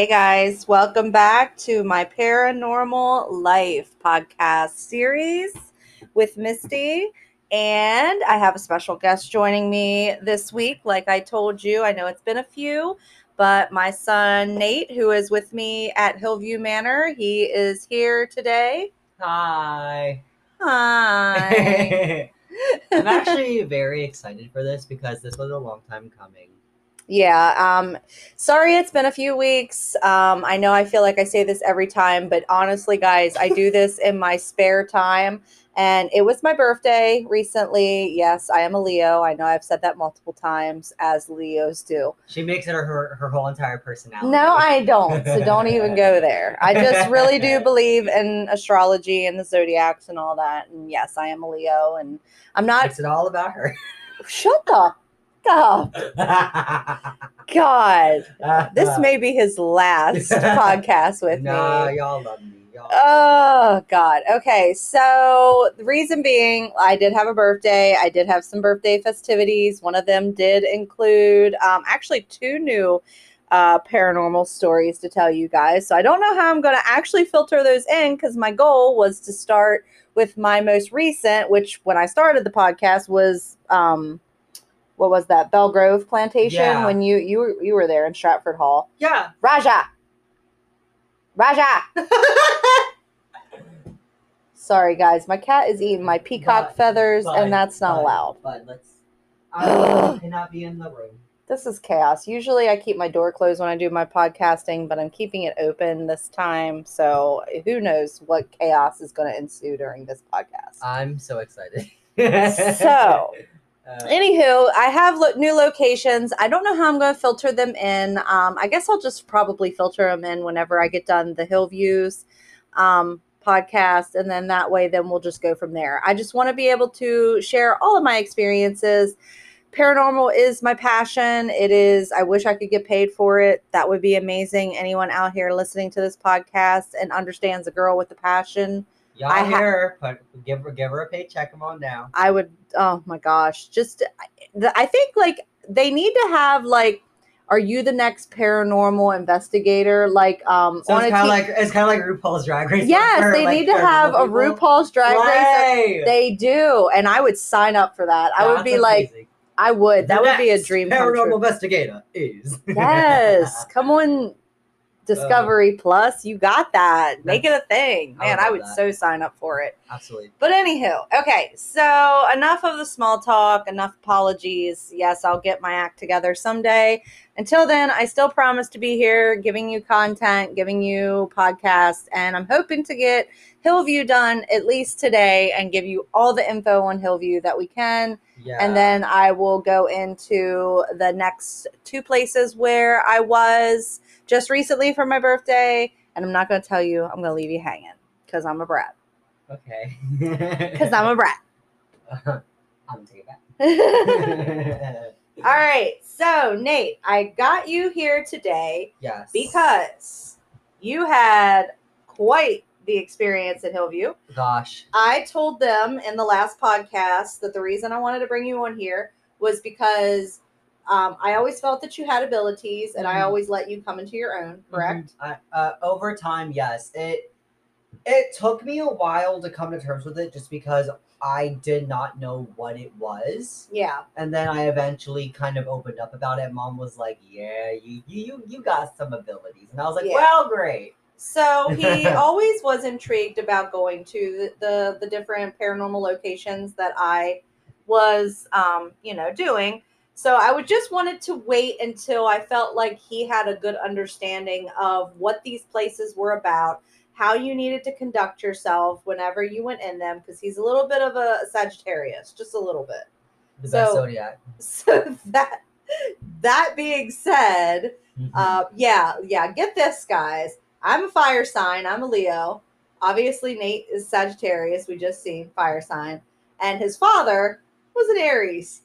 Hey guys, welcome back to my Paranormal Life podcast series with Misty. And I have a special guest joining me this week. Like I told you, I know it's been a few, but my son Nate, who is with me at Hillview Manor, he is here today. Hi. Hi. I'm actually very excited for this because this was a long time coming. Yeah. Um, sorry, it's been a few weeks. Um, I know I feel like I say this every time, but honestly, guys, I do this in my spare time. And it was my birthday recently. Yes, I am a Leo. I know I've said that multiple times, as Leos do. She makes it her her whole entire personality. No, I don't. So don't even go there. I just really do believe in astrology and the zodiacs and all that. And yes, I am a Leo. And I'm not. It's it all about her. Shut up. God. This may be his last podcast with nah, me. y'all love me. Y'all. Oh God. Okay. So the reason being, I did have a birthday. I did have some birthday festivities. One of them did include um, actually two new uh, paranormal stories to tell you guys. So I don't know how I'm going to actually filter those in because my goal was to start with my most recent, which when I started the podcast was um, what was that Belle Grove Plantation Yeah. when you you were- you were there in Stratford Hall. yeah. Raja. Raja. Sorry, guys. My cat is eating my peacock But- feathers, but- and that's not but- allowed. But let's. I cannot be in the room. This is chaos. Usually, I keep my door closed when I do my podcasting, but I'm keeping it open this time. So, who knows what chaos is going to ensue during this podcast. I'm so excited. So, Anywho, I have lo- new locations. I don't know how I'm going to filter them in. Um, I guess I'll just probably filter them in whenever I get done the Hillviews um, podcast, and then that way, then we'll just go from there. I just want to be able to share all of my experiences. Paranormal is my passion. It is. I wish I could get paid for it. That would be amazing. Anyone out here listening to this podcast and understands a girl with a passion. Y'all I ha- here, put, give her give her a paycheck. Come on now. I would. Oh my gosh! Just, I think like they need to have like, are you the next paranormal investigator? Like, um, So on it's kind of like it's kind of like RuPaul's Drag Race. yes, they like, need to have a people. RuPaul's Drag Race. They do, and I would sign up for that. I would That's be like. I would. That The would be a dream Paranormal investigator is Yes, come on, Discovery uh-huh. Plus, you got that. Make it a thing, I man. would I would so sign up for it. absolutely. But anywho, okay, so enough of the small talk, enough apologies. Yes, I'll get my act together someday. Until then, I still promise to be here giving you content, giving you podcasts, and I'm hoping to get Hillview done at least today and give you all the info on Hillview that we can. Yeah. And then I will go into the next two places where I was just recently for my birthday. And I'm not going to tell you, I'm going to leave you hanging because I'm a brat. okay. Because I'm a brat. I'm it back. All right. So, Nate, I got you here today yes. because you had quite the experience at Hillview. gosh. I told them in the last podcast that the reason I wanted to bring you on here was because um, I always felt that you had abilities and I Mhm. always let you come into your own, correct? Mhm. I, uh, over time, yes. It it took me a while to come to terms with it, just because I did not know what it was. Yeah. and then I eventually kind of opened up about it. Mom was like, "Yeah, you you you, you got some abilities," and I was like, Yeah. "Well, great." So he always was intrigued about going to the, the, the different paranormal locations that I was, um, you know, doing. So I would just wanted to wait until I felt like he had a good understanding of what these places were about, how you needed to conduct yourself whenever you went in them, because he's a little bit of a Sagittarius, just a little bit. The So- best zodiac. So that that being said, Mhm. uh, yeah, yeah. Get this, guys. I'm a fire sign. I'm a Leo. Obviously, Nate is Sagittarius. We just seen fire sign, and his father was an Aries.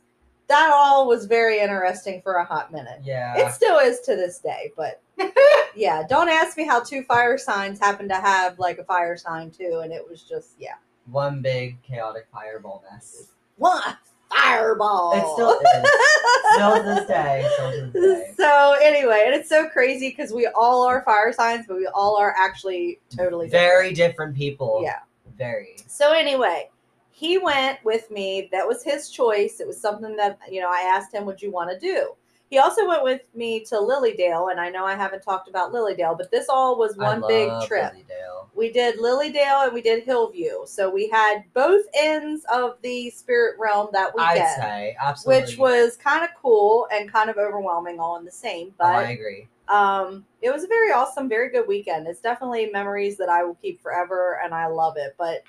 That all was very interesting for a hot minute. yeah. It still is to this day, but yeah. Don't ask me how two fire signs happen to have like a fire sign too, and it was just yeah, one big chaotic fireball mess. one fireball. It still is. still to this day. Still to this day. So anyway, and it's so crazy because we all are fire signs, but we all are actually totally different. Very different people. Yeah. Very. So anyway, he went with me. That was his choice. It was something that you know I asked him, "Would you want to do?" He also went with me to Lily Dale, and I know I haven't talked about Lily Dale, but this all was one big trip. Lily Dale. We did Lily Dale and we did Hillview, so we had both ends of the spirit realm that I'd say absolutely. which was kind of cool and kind of overwhelming all in the same. Oh, I agree. um, it was a very awesome, very good weekend. It's definitely memories that I will keep forever, and I love it. But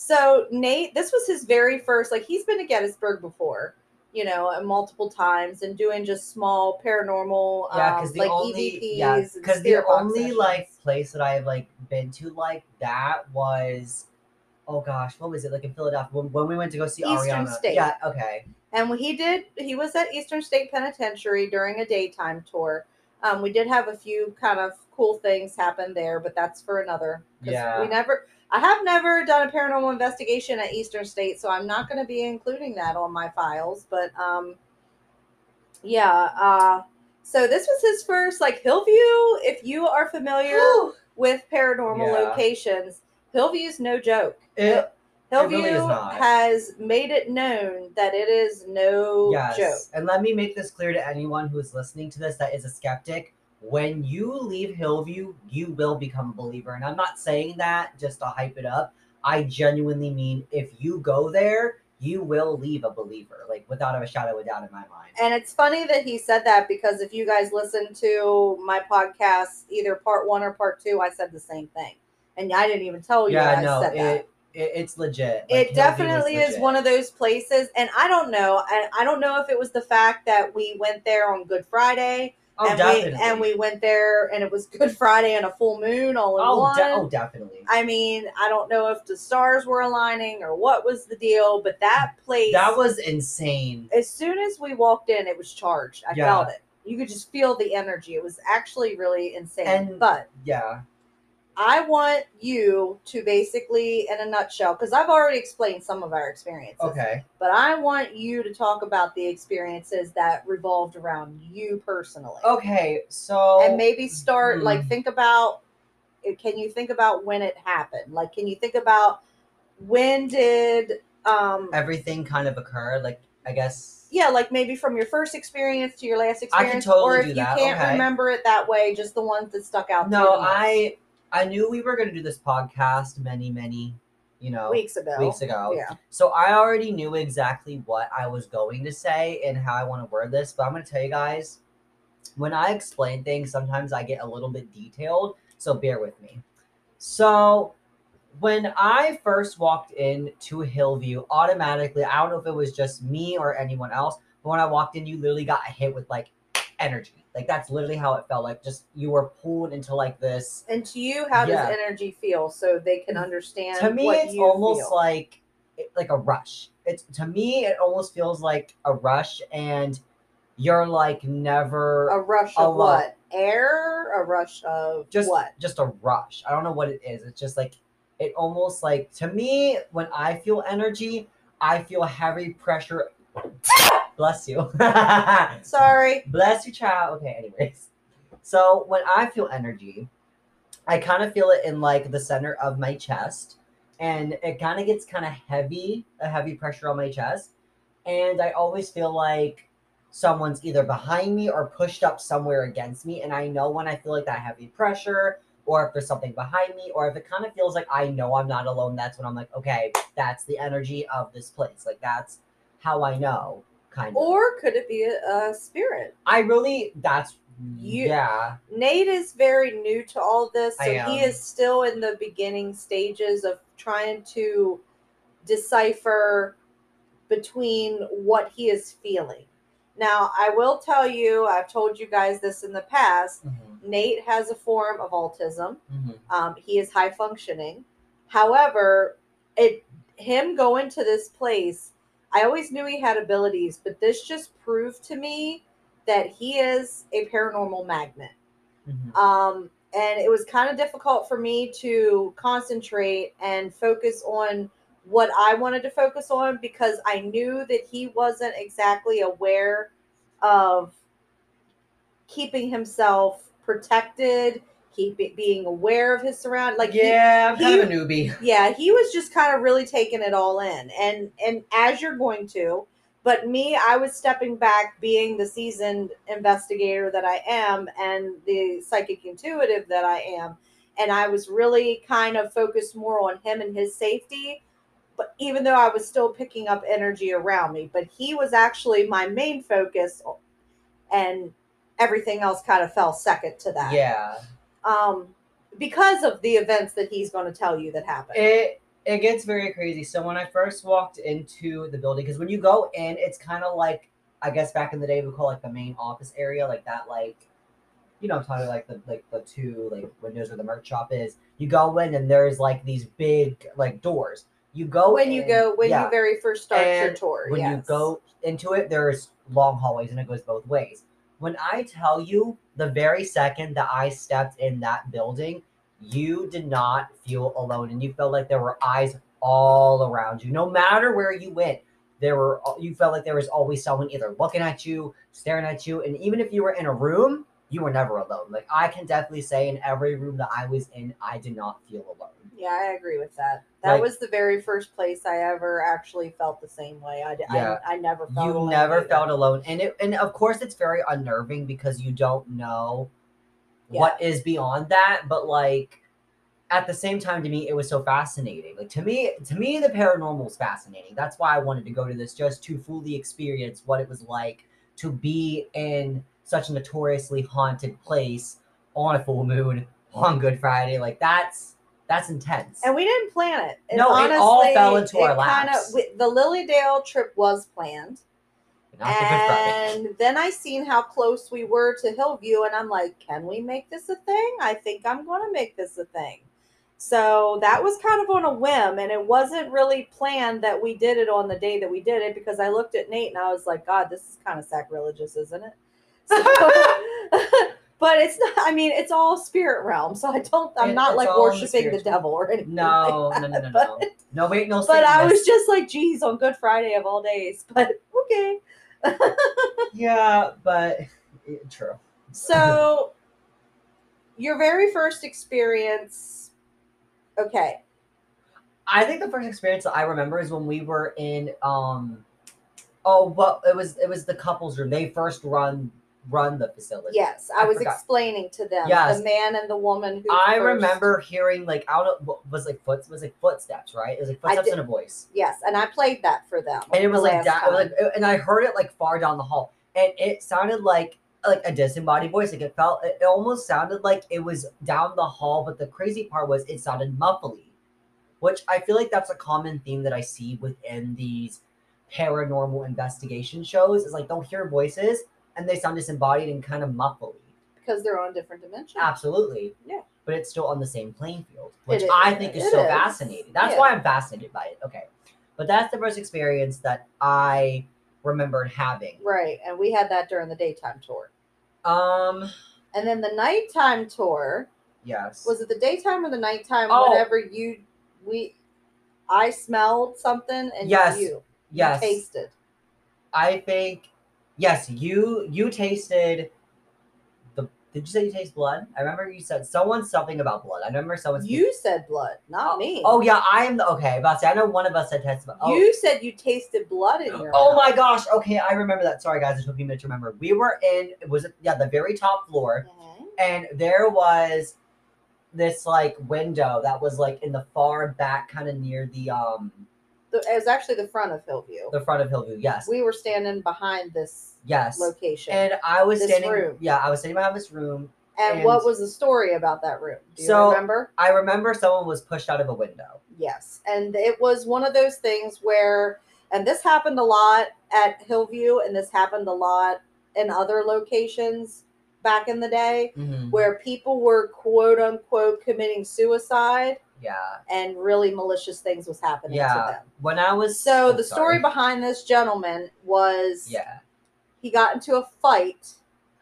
so Nate, this was his very first. Like he's been to Gettysburg before, you know, multiple times, and doing just small paranormal, Yeah, um, because the like only EVPs. yeah, because the only sessions. like place that I've like been to like that was oh gosh, what was it like in Philadelphia when, when we went to go see Eastern Ariana? State. Yeah, okay. And when he did, he was at Eastern State Penitentiary during a daytime tour. Um, we did have a few kind of cool things happen there, but that's for another. Yeah. We never, I have never done a paranormal investigation at Eastern State, so I'm not going to be including that on my files. But um, yeah. Uh, so this was his first, like Hillview. If you are familiar with paranormal Yeah. locations, Hillview's no joke. It- Hillview really is not. has made it known that it is no yes. joke. And let me make this clear to anyone who is listening to this that is a skeptic. When you leave Hillview, you will become a believer. And I'm not saying that just to hype it up. I genuinely mean if you go there, you will leave a believer, like without a shadow of a doubt in my mind. And it's funny that he said that because if you guys listen to my podcast, either part one or part two, I said the same thing. And I didn't even tell you yeah, no, it, it it's legit. it definitely is one of those places and i don't know and i don't know if it was the fact that we went there on good friday Oh, and definitely. we and we went there and it was good friday and a full moon all in oh, one de- oh, definitely. i mean i don't know if the stars were aligning or what was the deal but that place That was insane. as soon as we walked in it was charged i Yeah. felt it you could just feel the energy it was actually really insane And- but Yeah. I want you to basically, in a nutshell, because I've already explained some of our experiences. Okay. But I want you to talk about the experiences that revolved around you personally. Okay. So And maybe start, hmm. like, think about eh, can you think about when it happened? Like, can you think about when did, um, everything kind of occurred. Like I guess. yeah, like maybe from your first experience to your last I can experience, totally or if you that, can't okay. remember it that way, just the ones that stuck out. to you No, I I knew we were gonna do this podcast many many you know weeks ago. weeks ago. Yeah. So I already knew exactly what I was going to say and how I want to word this, but I'm going to tell you guys when I explain things, sometimes I get a little bit detailed, so bear with me. So when I first walked in to Hillview, automatically, I don't know if it was just me or anyone else, but when I walked in, you literally got hit with like energy. Like that's literally how it felt. Like just you were pulled into like this. And to you, how Yeah. does energy feel so they can understand? to me it's almost feel? like like a rush it's to me it almost feels like a rush and you're like never a rush a of what? Air? A rush of just what? just a rush i don't know what it is it's just like it almost like to me when i feel energy i feel heavy pressure bless you Sorry. Bless you, child. Okay, anyways. So when I feel energy, I kind of feel it in like the center of my chest. And it kind of gets kind of heavy, a heavy pressure on my chest. And I always feel like someone's either behind me or pushed up somewhere against me. And I know when I feel like that heavy pressure, or if there's something behind me, or if it kind of feels like I know I'm not alone, that's when I'm like, okay, that's the energy of this place. Like that's how I know, kind of. Or could it be a, a spirit? I really that's You- yeah. Nate is very new to all this, so he is still in the beginning stages of trying to decipher between what he is feeling. Now, I will tell you, I've told you guys this in the past. Nate has a form of autism. Um, he is high functioning. However, it him going to this place, I always knew he had abilities, but this just proved to me that he is a paranormal magnet. Mhm. Um, and it was kind of difficult for me to concentrate and focus on what I wanted to focus on because I knew that he wasn't exactly aware of keeping himself protected, keep being aware of his surroundings. Like he- yeah, I'm kind he- of a newbie. yeah he was just kind of really taking it all in and and as you're going to but me i was stepping back being the seasoned investigator that i am and the psychic intuitive that i am and i was really kind of focused more on him and his safety but even though i was still picking up energy around me but he was actually my main focus and everything else kind of fell second to that Yeah, um because of the events that he's going to tell you that happened it it gets very crazy. So when I first walked into the building, because when you go in, it's kind of like I guess back in the day we call like the main office area, like that, like you know, I'm talking like the like the two like windows where the merch shop is. You go in and there's like these big like doors. You go when you go when yeah. you very first start your tour when you go into it, there's long hallways and it goes both ways. When I tell you the very second that I stepped in that building, you did not feel alone and you felt like there were eyes all around you. No matter where you went, there were you felt like there was always someone either looking at you, staring at you, and even if you were in a room, you were never alone. Like I can definitely say in every room that I was in, I did not feel alone. yeah i agree with that that Like- was the very first place i ever actually felt the same way i, d- I- Yeah. I, never felt you alone never either. felt alone and it and of course it's very unnerving because you don't know what is beyond that but like at the same time to me it was so fascinating like to me to me the paranormal is fascinating that's why i wanted to go to this just to fully experience what it was like to be in such a notoriously haunted place on a full moon on good friday. Like that's that's intense. And we didn't plan it. And No, it all fell into our kinda- laps. we- the lily dale trip was planned. The and then i seen how close we were to hillview and i'm like can we make this a thing? I think i'm going to make this a thing. So that was kind of on a whim and it wasn't really planned that we did it on the day that we did it because i looked at nate and i was like god this is kind of sacrilegious isn't it so, but it's not i mean it's all spirit realm so i don't i'm It- not like in the worshiping the, devil or anything no like no no no no but- no no wait no but I was just like, geez, on Good Friday of all days. But okay. yeah but eh, true So, your very first experience. Okay. I think the first experience that I remember is when we were in um oh well it was it was the couples room. They first run run the facility. Yes, I, I was forgot. explaining to them Yes. the man and the woman who. I first- remember hearing like I don't know what was like foot was like footsteps, right? It was like footsteps and a voice. Yes, and I played that for them. And it was like last that it was like and I heard it like far down the hall. And it sounded like like a disembodied voice. Like it felt it almost sounded like it was down the hall, but the crazy part was it sounded muffly. Which I feel like that's a common theme that I see within these paranormal investigation shows is like they'll hear voices and they sound disembodied and kind of muffly. because they're on different dimensions. Absolutely. Yeah. But it's still on the same playing field, which is. I think is so is. fascinating. That's Yeah. why I'm fascinated by it. Okay. But that's the first experience that I remembered having. Right, and we had that during the daytime tour, Um and then the nighttime tour yes. was it the daytime or the nighttime? Oh. Whenever you we, I smelled something and Yes. you, you yes. tasted. I think yes, you you tasted the did you say you taste blood? I remember you said someone something about blood. I remember someone You said blood, not me. Oh yeah, I am the okay. About to say, I know one of us said test. Oh, You said you tasted blood in your Oh mouth. my gosh. Okay, I remember that. Sorry guys, it took me a minute to remember. We were in it was yeah, the very top floor Mhm. and there was this like window that was like in the far back kind of near the um The- It was actually the front of Hillview. the front of Hillview. Yes. We were standing behind this yes. location. And I was This standing room. yeah, I was standing behind this room. And, and- what was the story about that room? Do you So- remember? I remember someone was pushed out of a window. Yes. And it was one of those things where, and this happened a lot at Hillview, and this happened a lot in other locations back in the day, Mm-hmm. where people were quote unquote committing suicide Yeah. and really malicious things was happening to Yeah. them. When I was So oh, the sorry. story behind this gentleman was Yeah. He got into a fight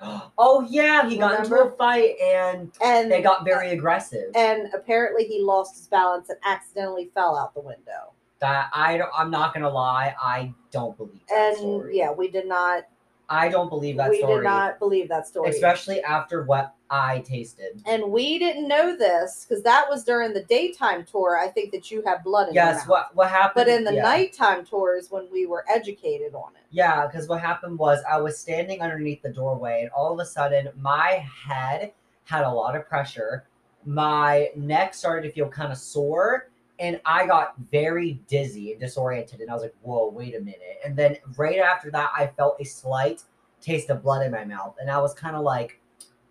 Oh yeah, he got into a fight and and they got very uh, aggressive. and apparently he lost his balance and accidentally fell out the window. that I don't I'm not gonna lie, I don't believe that And story. yeah, we did not I don't believe that we story. did not believe that story. Especially after what I tasted. and we didn't know this because that was during the daytime tour. I think that you had blood in your Yes, what what happened? But in the yeah. nighttime tours, when we were educated on it, Yeah, because what happened was I was standing underneath the doorway, and all of a sudden my head had a lot of pressure. My neck started to feel kind of sore, and I got very dizzy and disoriented. And I was like, "Whoa, wait a minute!" And then right after that, I felt a slight taste of blood in my mouth, and I was kind of like,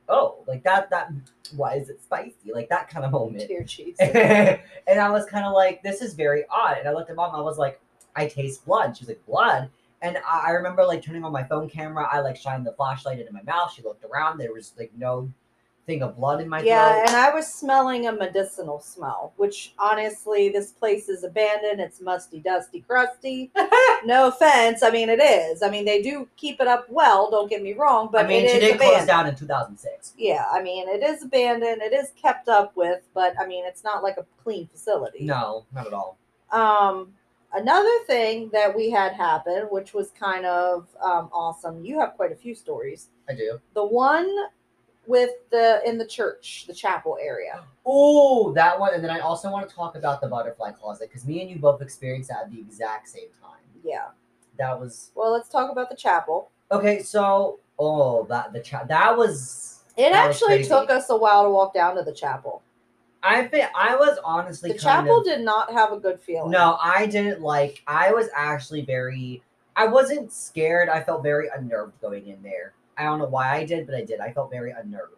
"Oh, like that? That why is it spicy? Like that kind of moment." tear cheeks. and I was kind of like, this is very odd. And I looked at mom. I was like, I taste blood. She was like, blood. And I, I remember like turning on my phone camera. I like shined the flashlight into my mouth. She looked around. There was like no thing of blood in my yeah, throat. and I was smelling a medicinal smell, which honestly, this place is abandoned. It's musty, dusty, crusty. no offense. I mean, it is. I mean, they do keep it up well. Don't get me wrong, but I mean, it she is did abandoned. close down in 2006. Yeah, I mean, it is abandoned. It is kept up with, but I mean, it's not like a clean facility. No, not at all. Um, another thing that we had happen, which was kind of um, awesome. You have quite a few stories. I do. The one with the in the church, the chapel area. Oh, that one. And then I also want to talk about the butterfly closet because me and you both experienced that at the exact same time. Yeah. That was Well, let's talk about the chapel. okay. So, oh, that the chat that was. It That actually crazy. took us a while to walk down to the chapel. I think I was honestly The chapel of, did not have a good feeling. No, I didn't like. I was actually very. I wasn't scared. I felt very unnerved going in there. I don't know why I did, but I did. I felt very unnerved.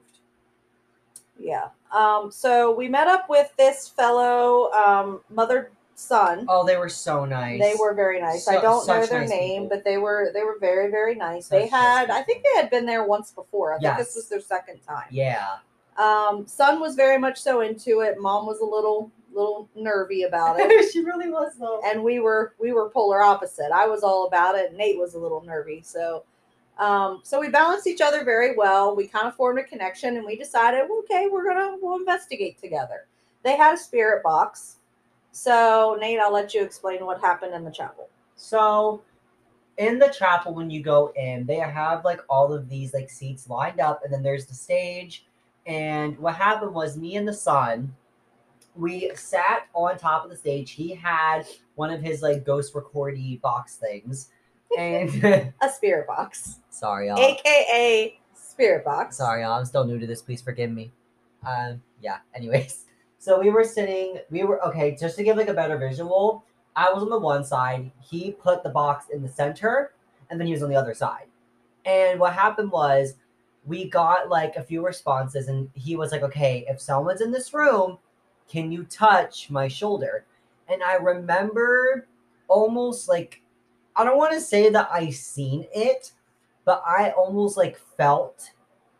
Yeah. Um, so we met up with this fellow um, mother son. Oh, they were so nice. They were very nice. I don't know their nice name, people. but they were they were very very nice. Such they nice had I think they had been there once before. I think this was their second time. Yeah. Um, son was very much so into it. Mom was a little little nervy about it. she really was though. and we were we were polar opposite. I was all about it. Nate was a little nervy. So um, so we balanced each other very well. We kind of formed a connection, and we decided, well, okay, we're gonna we'll investigate together. They had a spirit box. So Nate, I'll let you explain what happened in the chapel. So, in the chapel, when you go in, they have like all of these like seats lined up, and then there's the stage. And what happened was, me and the son, we sat on top of the stage. He had one of his like ghost recordy box things, and A spirit box, sorry, y'all. aka spirit box. Sorry, y'all. I'm still new to this. Please forgive me. Um, yeah. Anyways, so we were sitting. We were okay. Just to give like a better visual, I was on the one side. He put the box in the center, and then he was on the other side. And what happened was, we got like a few responses, and he was like, "Okay, if someone's in this room, can you touch my shoulder?" And I remember almost like I don't want to say that I seen it, but I almost like felt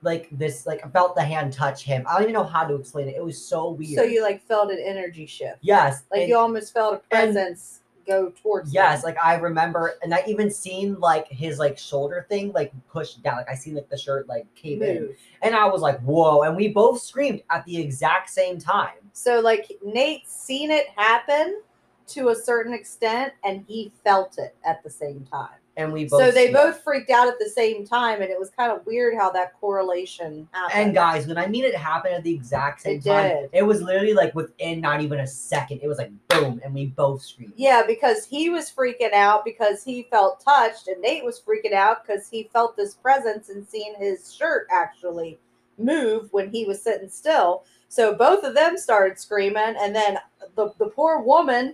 like this, like I felt the hand touch him. I don't even know how to explain it. It was so weird. So you like felt an energy shift, yes, like and- you almost felt a and- presence go towards. yes, him. like I remember, and I even seen like his like shoulder thing like pushed down. Like I seen like the shirt like cave in, and I was like, whoa! And we both screamed at the exact same time. So like Nate seen it happen to a certain extent, and he felt it at the same time. And we both. So they both freaked out at the same time, and it was kind of weird how that correlation happened. And guys, when I mean it happened at the exact same It time, did. it was literally like within not even a second. It was like boom, and we both screamed. yeah, because he was freaking out because he felt touched, and Nate was freaking out because he felt this presence and seen his shirt actually move when he was sitting still. So both of them started screaming, and then the the poor woman,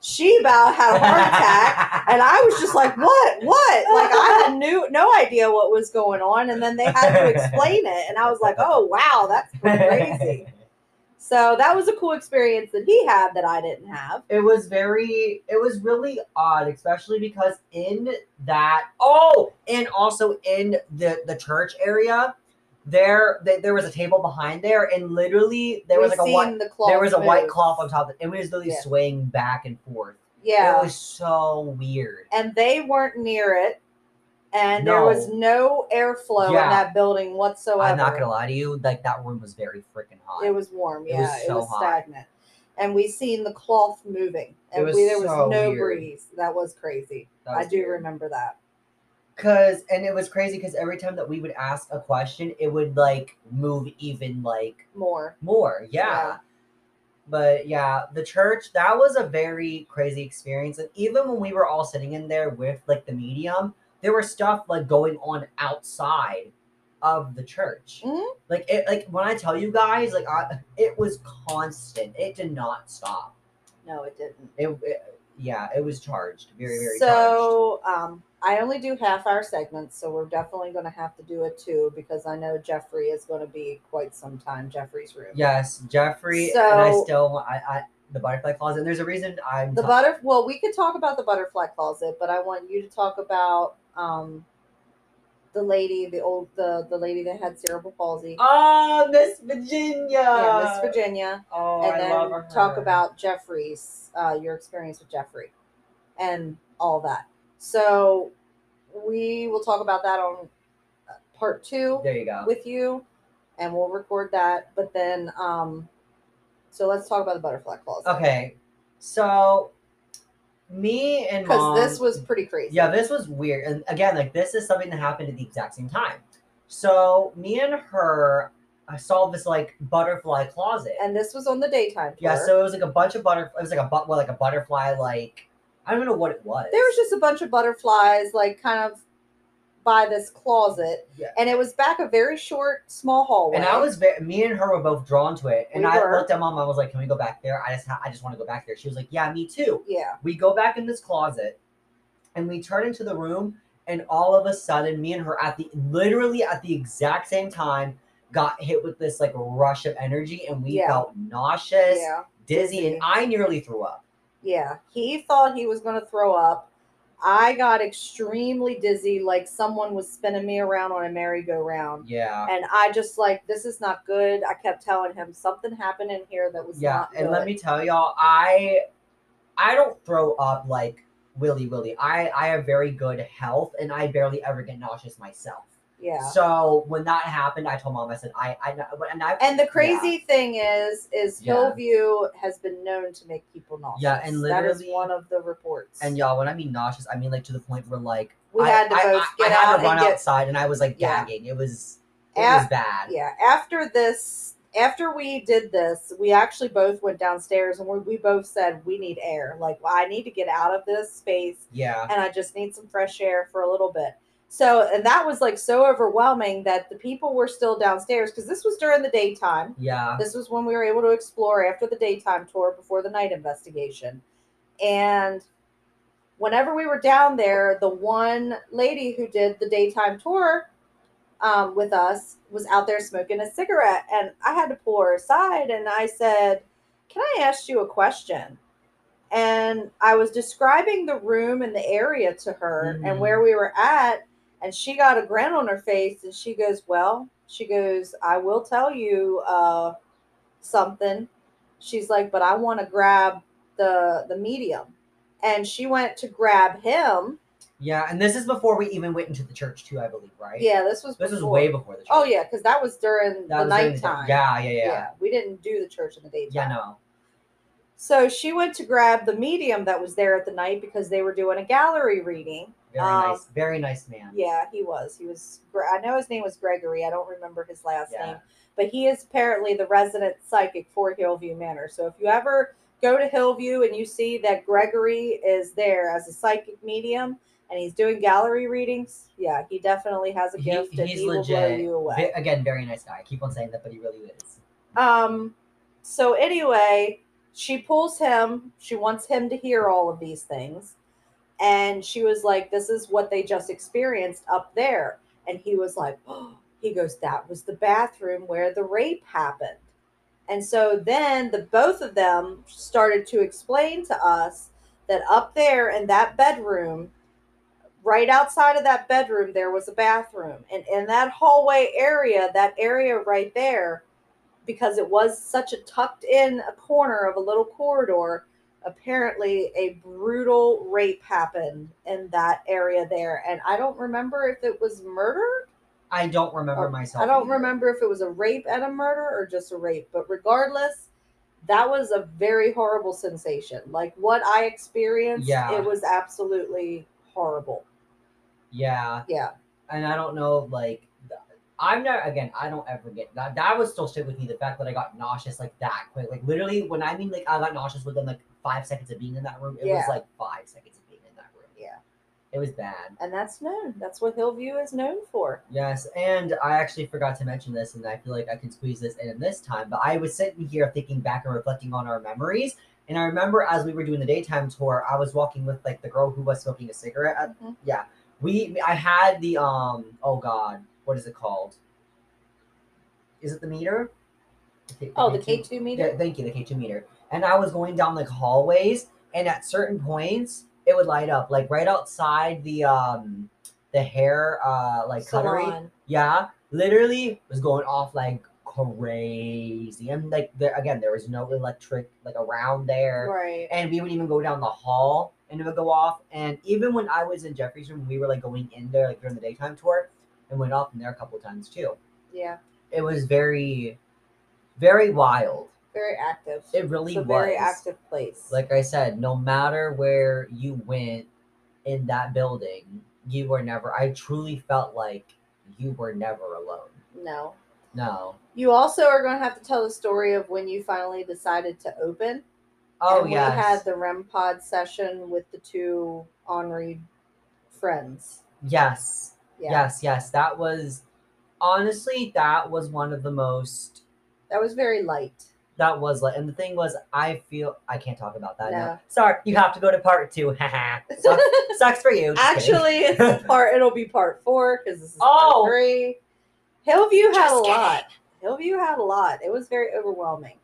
she about had a heart attack. And I was just like, what? What? Like I had knew no idea what was going on. And then they had to explain it. And I was like, oh wow, that's crazy. So that was a cool experience that he had that I didn't have. it was very it was really odd especially because in that oh and also in the the church area there th- there was a table behind there and literally there was We've like a white the cloth there was a white cloth on top of it it was literally Yeah. swaying back and forth Yeah. it was so weird and they weren't near it. And there was no airflow Yeah. in that building whatsoever. i'm not gonna lie to you like that room was very freaking hot It was warm, It yeah. was It was, stagnant. And we seen the cloth moving. And was we, there was so no weird. breeze. That was crazy. That I do weird. remember that. Cause and it was crazy because every time that we would ask a question, it would like move even like More. more. Yeah. Yeah. But yeah, the church, that was a very crazy experience. And even when we were all sitting in there with like the medium, there was stuff like going on outside of the church. Mhm. Like it like when I tell you guys, like I, it was constant. It did not stop. No, it didn't. It, it yeah, it was charged. Very, very charged. so um, I only do half hour segments, so we're definitely going to have to do it too because I know Jeffrey is going to be quite some time. Jeffrey's room. Yes, Jeffrey and I still want I, I the butterfly closet. And there's a reason I'm The ta- butter. Well, we could talk about the butterfly closet, but I want you to talk about um, the lady, the old, the the lady that had cerebral palsy. Oh, Miss Virginia. yeah, Miss Virginia. Oh, and I then love her. talk about Jeffrey's uh, your experience with Jeffrey and all that. So we will talk about that on uh, part two There you go. with you, and we'll record that. But then, um, so let's talk about the butterfly closet Okay, so me and because this was pretty crazy. yeah, this was weird, and again, like this is something that happened at the exact same time. So me and her, uh, I saw this like butterfly closet. and this was on the daytime tour. yeah, so it was like a bunch of butterfly. It was like a but well, like a butterfly. Like I don't know what it was. there was just a bunch of butterflies, like kind of by this closet, Yeah. and it was back a very short, small hallway. And I was very, me and her were both drawn to it. And We I were. looked at mom. I was like, "Can we go back there? I just, ha- I just want to go back there." She was like, "Yeah, me too." yeah, We go back in this closet, and we turn into the room, and all of a sudden, me and her at the literally at the exact same time got hit with this like rush of energy, and we Yeah. felt nauseous, yeah. dizzy, Dizzy. and I nearly threw up. Yeah, he thought he was going to throw up. I got extremely dizzy, like someone was spinning me around on a merry-go-round. Yeah. And I just like, this is not good. I kept telling him something happened in here that was yeah not and good. let me tell y'all i i don't throw up like willy willy i i have very good health and i barely ever get nauseous myself yeah. so when that happened i told mom i said i i and i And the crazy thing is, is Yeah. Hillview has been known to make people nauseous. Yeah, and that is literally- one of the reports. and y'all when i mean nauseous i mean like to the point where like we I, had to I, both I, get I had out to run and get outside and i was like Yeah. gagging it was it Af- was bad yeah after this after we did this we actually both went downstairs and we, we both said we need air like i need to get out of this space yeah and i just need some fresh air for a little bit so and that was like so overwhelming that the people were still downstairs because this was during the daytime. Yeah. This was when we were able to explore after the daytime tour before the night investigation. And whenever we were down there the one lady who did the daytime tour um, with us was out there smoking a cigarette and i had to pull her aside and i said can i ask you a question? And i was describing the room and the area to her and Mhm. where we were at and she got a grin on her face and she goes well she goes i will tell you uh, something. She's like but i want to grab the the medium. And she went to grab him. Yeah and this is before we even went into the church too i believe right? Yeah this was this was way before the church. Oh yeah because that was during That the was during the nighttime. Yeah yeah yeah. We didn't do the church in the daytime. yeah no. So she went to grab the medium that was there at the night because they were doing a gallery reading very Um, nice very nice man yeah he was he was i know his name was gregory i don't remember his last Yeah. name but he is apparently the resident psychic for hillview manor so if you ever go to hillview and you see that gregory is there as a psychic medium and he's doing gallery readings yeah he definitely has a He- gift and he's he will blow legit. you away again, very nice guy. I keep on saying that, but he really is. Um, so anyway, she pulls him. She wants him to hear all of these things. And she was like, This is what they just experienced up there. And he was like, oh, he goes, That was the bathroom where the rape happened. And so then the both of them started to explain to us that up there in that bedroom, right outside of that bedroom, there was a bathroom. And in that hallway area, that area right there, because it was such a tucked in a corner of a little corridor, apparently a brutal rape happened in that area there. And I don't remember if it was murder. I don't remember oh, myself. I don't either. remember if it was a rape and a murder or just a rape. But regardless, that was a very horrible sensation. Like what I experienced, Yeah. it was absolutely horrible. Yeah, Yeah. and I don't know, like, I'm not again. I don't ever get that. That was still shit with me. The fact that I got nauseous like that quick, like literally, when I mean like I got nauseous within like five seconds of being in that room, it was like five seconds of being in that room. Yeah. it was bad. And that's known. That's what Hillview is known for. Yes, and I actually forgot to mention this, and I feel like I can squeeze this in this time. But I was sitting here thinking back and reflecting on our memories, and I remember as we were doing the daytime tour, I was walking with like the girl who was smoking a cigarette. At, Mhm. yeah, we I had the um oh god, what is it called? Is it the meter? The- Oh, the K2 K2 meter? Yeah, thank you, the K two meter. And I was going down like hallways, and at certain points, it would light up, like right outside the um the hair uh like cutlery. Salon. Yeah, literally was going off like crazy, and like there again, there was no electric like around there, Right. and we would even go down the hall and it would go off. And even when I was in Jeffrey's room, we were like going in there like during the daytime tour, and went off in there a couple times too. Yeah. It was very, very wild. Very active. It really it's a was. very active place. Like I said, no matter where you went in that building, you were never. I truly felt like you were never alone. no. No. You also are going to have to tell the story of when you finally decided to open. Oh and yes. We had the REM pod session with the two Henri friends. yes. Yeah. Yes. Yes. That was honestly that was one of the most. That was very light. That was like, and the thing was, I feel I can't talk about that now. Sorry, you have to go to part two. Haha. Sucks, sucks for you. Just kidding. Actually, it's a part. It'll be part four because this is Oh. part three. Hillview had a kidding. lot. Hillview had a lot. It was very overwhelming.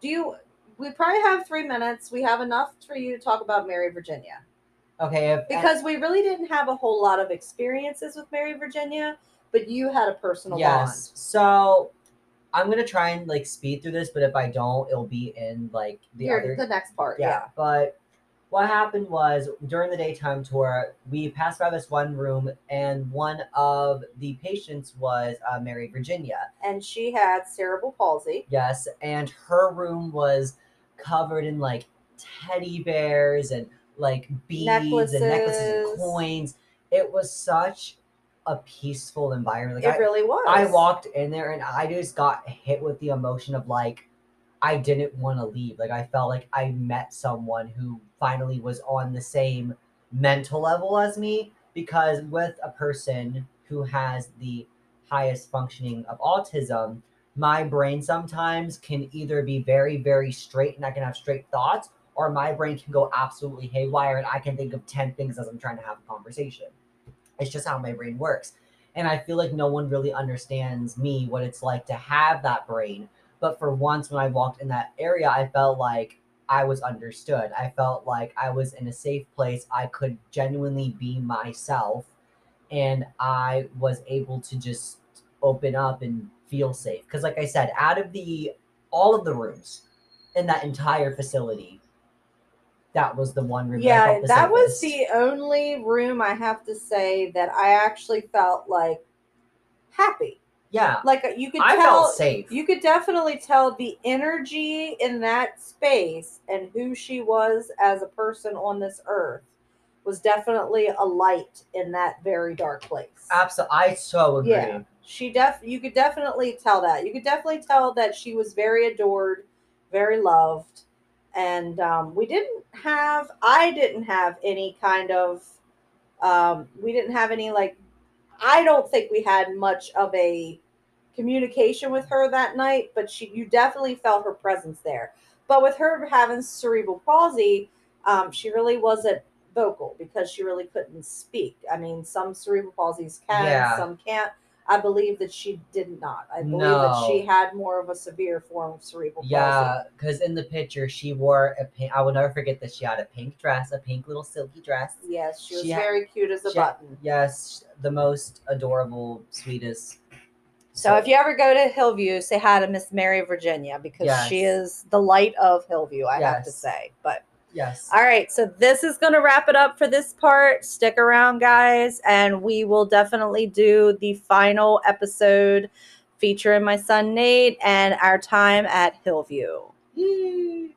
Do you? We probably have three minutes. We have enough for you to talk about Mary Virginia okay. If, because we really didn't have a whole lot of experiences with Mary Virginia, but you had a personal Yes. So I'm gonna try and like speed through this, but if I don't, it'll be in like the Here, other. the next part. yeah. Yeah. But what happened was during the daytime tour, we passed by this one room, and one of the patients was uh, Mary Virginia. And she had cerebral palsy. Yes, and her room was covered in like teddy bears and like beads and necklaces Necklaces. and coins. It was such a peaceful environment. Like it I, really was. I walked in there and I just got hit with the emotion of like I didn't want to leave. Like I felt like I met someone who finally was on the same mental level as me because with a person who has the highest functioning of autism, my brain sometimes can either be very very straight and I can have straight thoughts or my brain can go absolutely haywire and I can think of 10 things as I'm trying to have a conversation. It's just how my brain works. And I feel like no one really understands me, what it's like to have that brain. But for once, when I walked in that area, I felt like I was understood. I felt like I was in a safe place. I could genuinely be myself. And I was able to just open up and feel safe. Because, like I said, out of the all of the rooms in that entire facility, that was the one room. Yeah, that was the only room I have to say that I actually felt like happy. yeah. Like uh, you could I tell felt safe. you could definitely tell the energy in that space and who she was as a person on this earth was definitely a light in that very dark place. Absolutely, I so agree. Yeah. She def you could definitely tell that. You could definitely tell that she was very adored, very loved. And um, we didn't have I didn't have any kind of um, we didn't have any like I don't think we had much of a communication with her that night, but she you definitely felt her presence there. But with her having cerebral palsy, um, she really wasn't vocal because she really couldn't speak. I mean, some cerebral palsies can, Yeah. some can't. I believe that she did not. I believe No. that she had more of a severe form of cerebral palsy. Yeah, because in the picture she wore a pink. I will never forget that she had a pink dress, a pink little silky dress. Yes, she was She had- very cute as a she had- button. Yes, the most adorable, sweetest. So if you ever go to Hillview, say hi to Miss Mary Virginia because she is the light of Hillview, I have to say. But yes, all right, so this is going to wrap it up for this part. Stick around, guys, and we will definitely do the final episode featuring my son Nate and our time at Hillview. Yay.